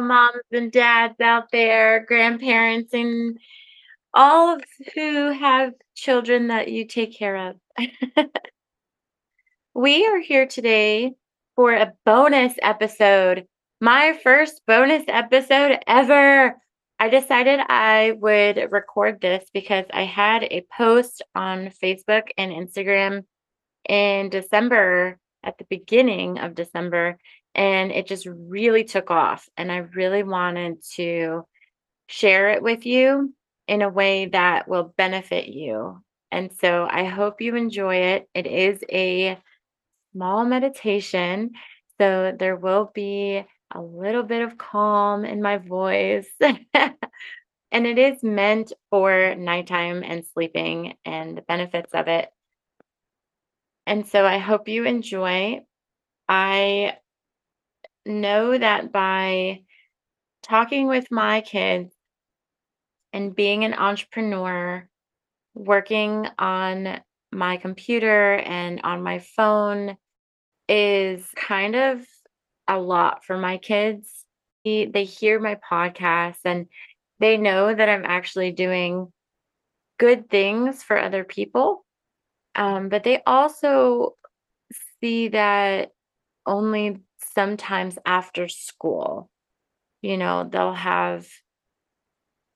Moms and dads out there, grandparents, and all of who have children that you take care of. we are here today for a bonus episode, my first bonus episode ever. I decided I would record this because I had a post on Facebook and Instagram in December, at the beginning of December, and it just really took off. And I really wanted to share it with you in a way that will benefit you. And so I hope you enjoy it. It is a small meditation, so there will be a little bit of calm in my voice. and it is meant for nighttime and sleeping and the benefits of it. And so I hope you enjoy. I know that by talking with my kids and being an entrepreneur, working on my computer and on my phone is kind of a lot for my kids. They, hear my podcast and they know that I'm actually doing good things for other people. Um, but they also see that only sometimes after school, you know, they'll have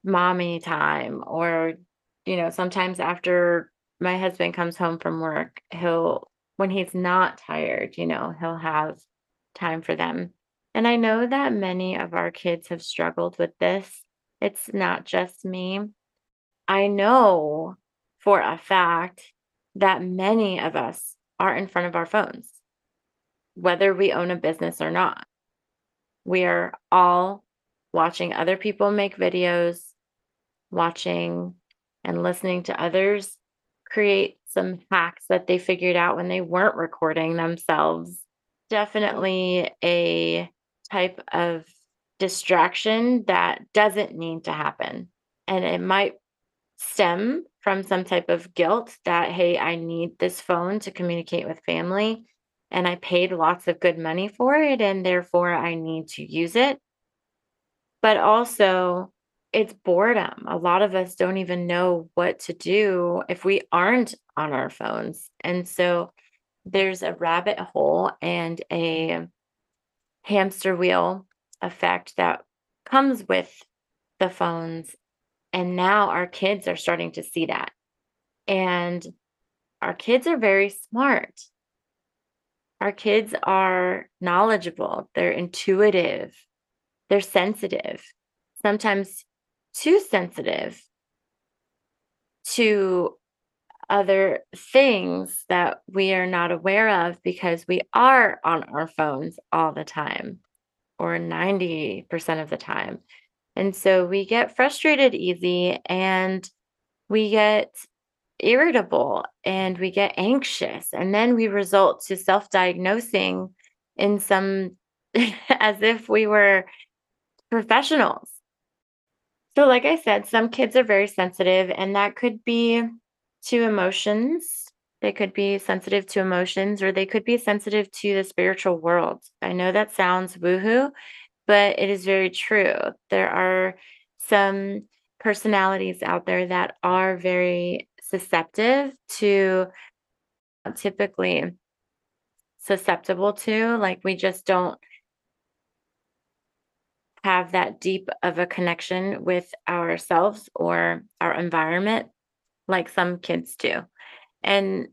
mommy time or, you know, sometimes after my husband comes home from work, he'll, when he's not tired, you know, he'll have time for them. And I know that many of our kids have struggled with this. It's not just me. I know for a fact that many of us are in front of our phones, whether we own a business or not. We are all watching other people make videos, watching and listening to others create some hacks that they figured out when they weren't recording themselves definitely a type of distraction that doesn't need to happen. And it might stem from some type of guilt that, hey, I need this phone to communicate with family. And I paid lots of good money for it. And therefore, I need to use it. But also, it's boredom. A lot of us don't even know what to do if we aren't on our phones. And so, there's a rabbit hole and a hamster wheel effect that comes with the phones. And now our kids are starting to see that. And our kids are very smart. Our kids are knowledgeable, they're intuitive, they're sensitive, sometimes too sensitive to other things that we are not aware of because we are on our phones all the time or 90% of the time. And so we get frustrated easy and we get irritable and we get anxious and then we result to self-diagnosing in some as if we were professionals. So like I said, some kids are very sensitive and that could be to emotions. They could be sensitive to emotions or they could be sensitive to the spiritual world. I know that sounds woohoo, but it is very true. There are some personalities out there that are very susceptible to uh, typically susceptible to like we just don't have that deep of a connection with ourselves or our environment like some kids do. And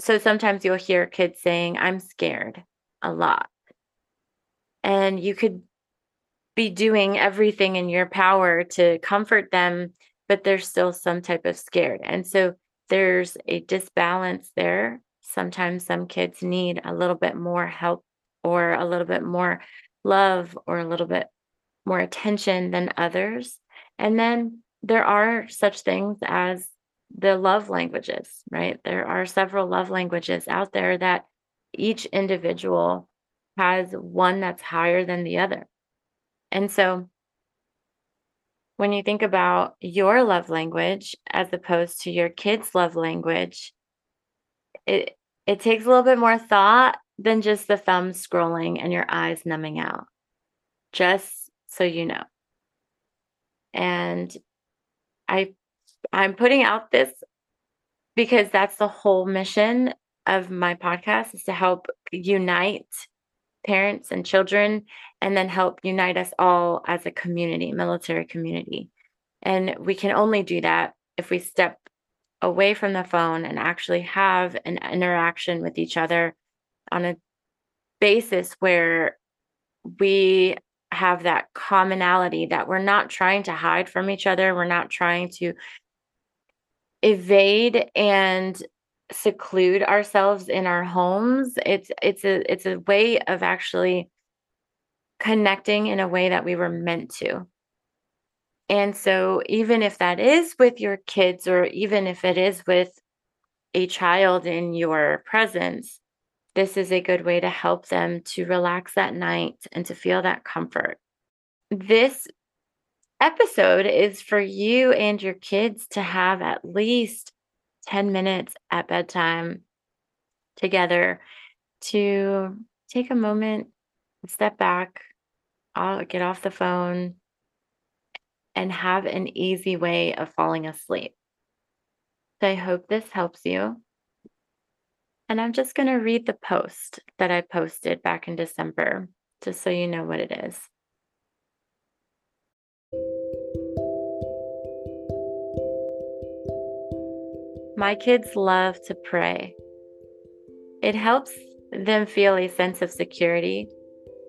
so sometimes you'll hear kids saying, I'm scared a lot. And you could be doing everything in your power to comfort them, but there's still some type of scared. And so there's a disbalance there. Sometimes some kids need a little bit more help or a little bit more love or a little bit more attention than others. And then there are such things as the love languages, right? There are several love languages out there that each individual has one that's higher than the other. And so when you think about your love language as opposed to your kids' love language, it it takes a little bit more thought than just the thumb scrolling and your eyes numbing out. Just so you know. And I I'm putting out this because that's the whole mission of my podcast is to help unite parents and children and then help unite us all as a community, military community. And we can only do that if we step away from the phone and actually have an interaction with each other on a basis where we have that commonality that we're not trying to hide from each other. We're not trying to evade and seclude ourselves in our homes. It's it's a it's a way of actually connecting in a way that we were meant to. And so, even if that is with your kids, or even if it is with a child in your presence, this is a good way to help them to relax that night and to feel that comfort. This episode is for you and your kids to have at least 10 minutes at bedtime together to take a moment, step back, I'll get off the phone, and have an easy way of falling asleep. So I hope this helps you. And I'm just going to read the post that I posted back in December, just so you know what it is. My kids love to pray. It helps them feel a sense of security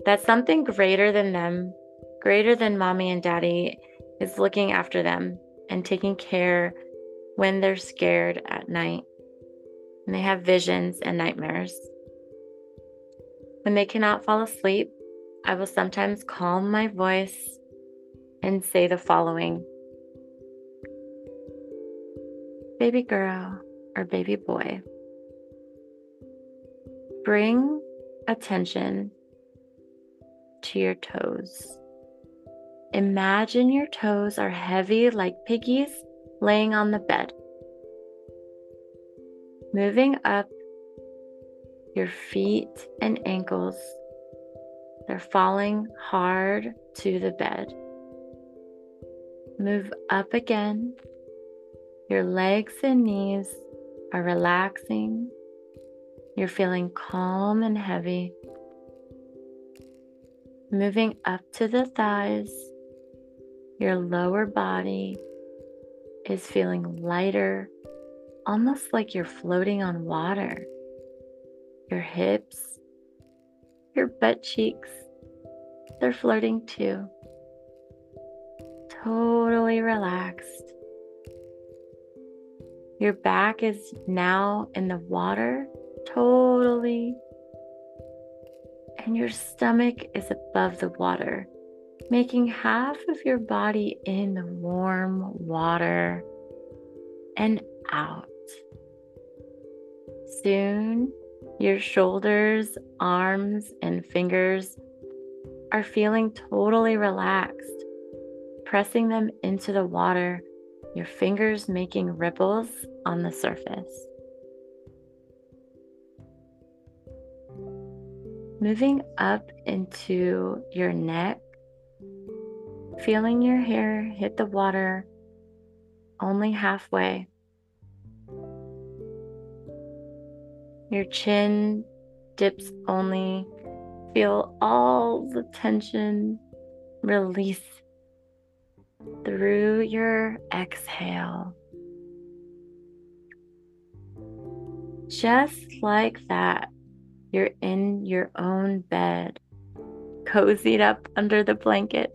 that something greater than them, greater than mommy and daddy, is looking after them and taking care when they're scared at night and they have visions and nightmares. When they cannot fall asleep, I will sometimes calm my voice and say the following Baby girl or baby boy, bring attention to your toes. Imagine your toes are heavy like piggies laying on the bed. Moving up your feet and ankles, they're falling hard to the bed. Move up again. Your legs and knees are relaxing. You're feeling calm and heavy. Moving up to the thighs your lower body is feeling lighter, almost like you're floating on water. Your hips, your butt cheeks, they're floating too. Totally relaxed. Your back is now in the water, totally. And your stomach is above the water making half of your body in the warm water and out. Soon, your shoulders, arms, and fingers are feeling totally relaxed, pressing them into the water, your fingers making ripples on the surface. Moving up into your neck feeling your hair hit the water only halfway. Your chin dips only. Feel all the tension release through your exhale. Just like that, you're in your own bed, cozied up under the blankets.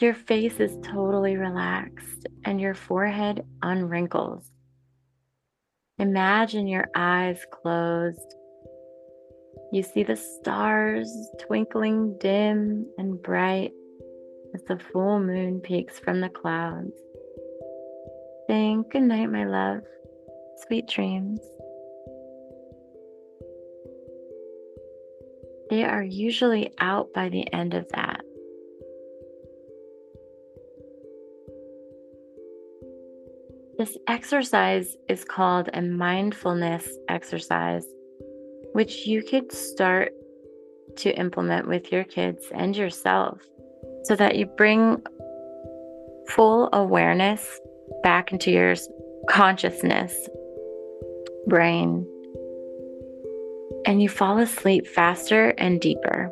Your face is totally relaxed and your forehead unwrinkles. Imagine your eyes closed. You see the stars twinkling dim and bright as the full moon peeks from the clouds. Saying good night, my love. Sweet dreams. They are usually out by the end of that. This exercise is called a mindfulness exercise, which you could start to implement with your kids and yourself so that you bring full awareness back into your consciousness, brain, and you fall asleep faster and deeper.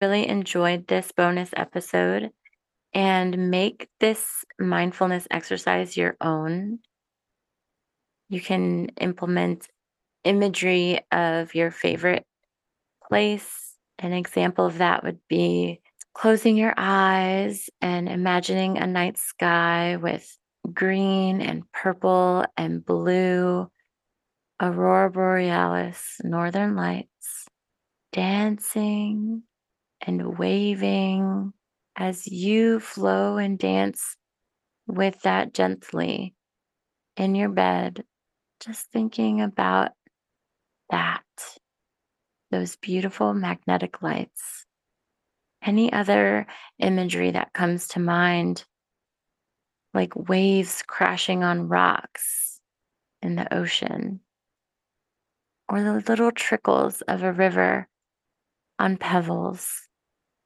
Really enjoyed this bonus episode and make this mindfulness exercise your own. You can implement imagery of your favorite place. An example of that would be closing your eyes and imagining a night sky with green and purple and blue, aurora borealis, northern lights, dancing and waving as you flow and dance with that gently in your bed, just thinking about that, those beautiful magnetic lights. Any other imagery that comes to mind, like waves crashing on rocks in the ocean, or the little trickles of a river on pebbles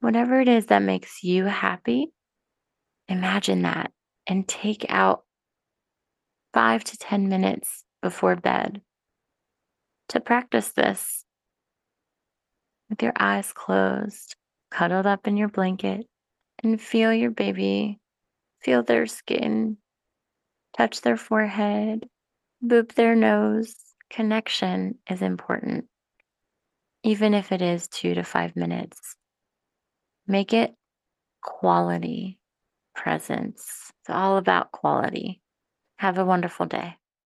whatever it is that makes you happy, imagine that and take out five to 10 minutes before bed to practice this with your eyes closed, cuddled up in your blanket, and feel your baby, feel their skin, touch their forehead, boop their nose. Connection is important, even if it is two to five minutes. Make it quality presence. It's all about quality. Have a wonderful day.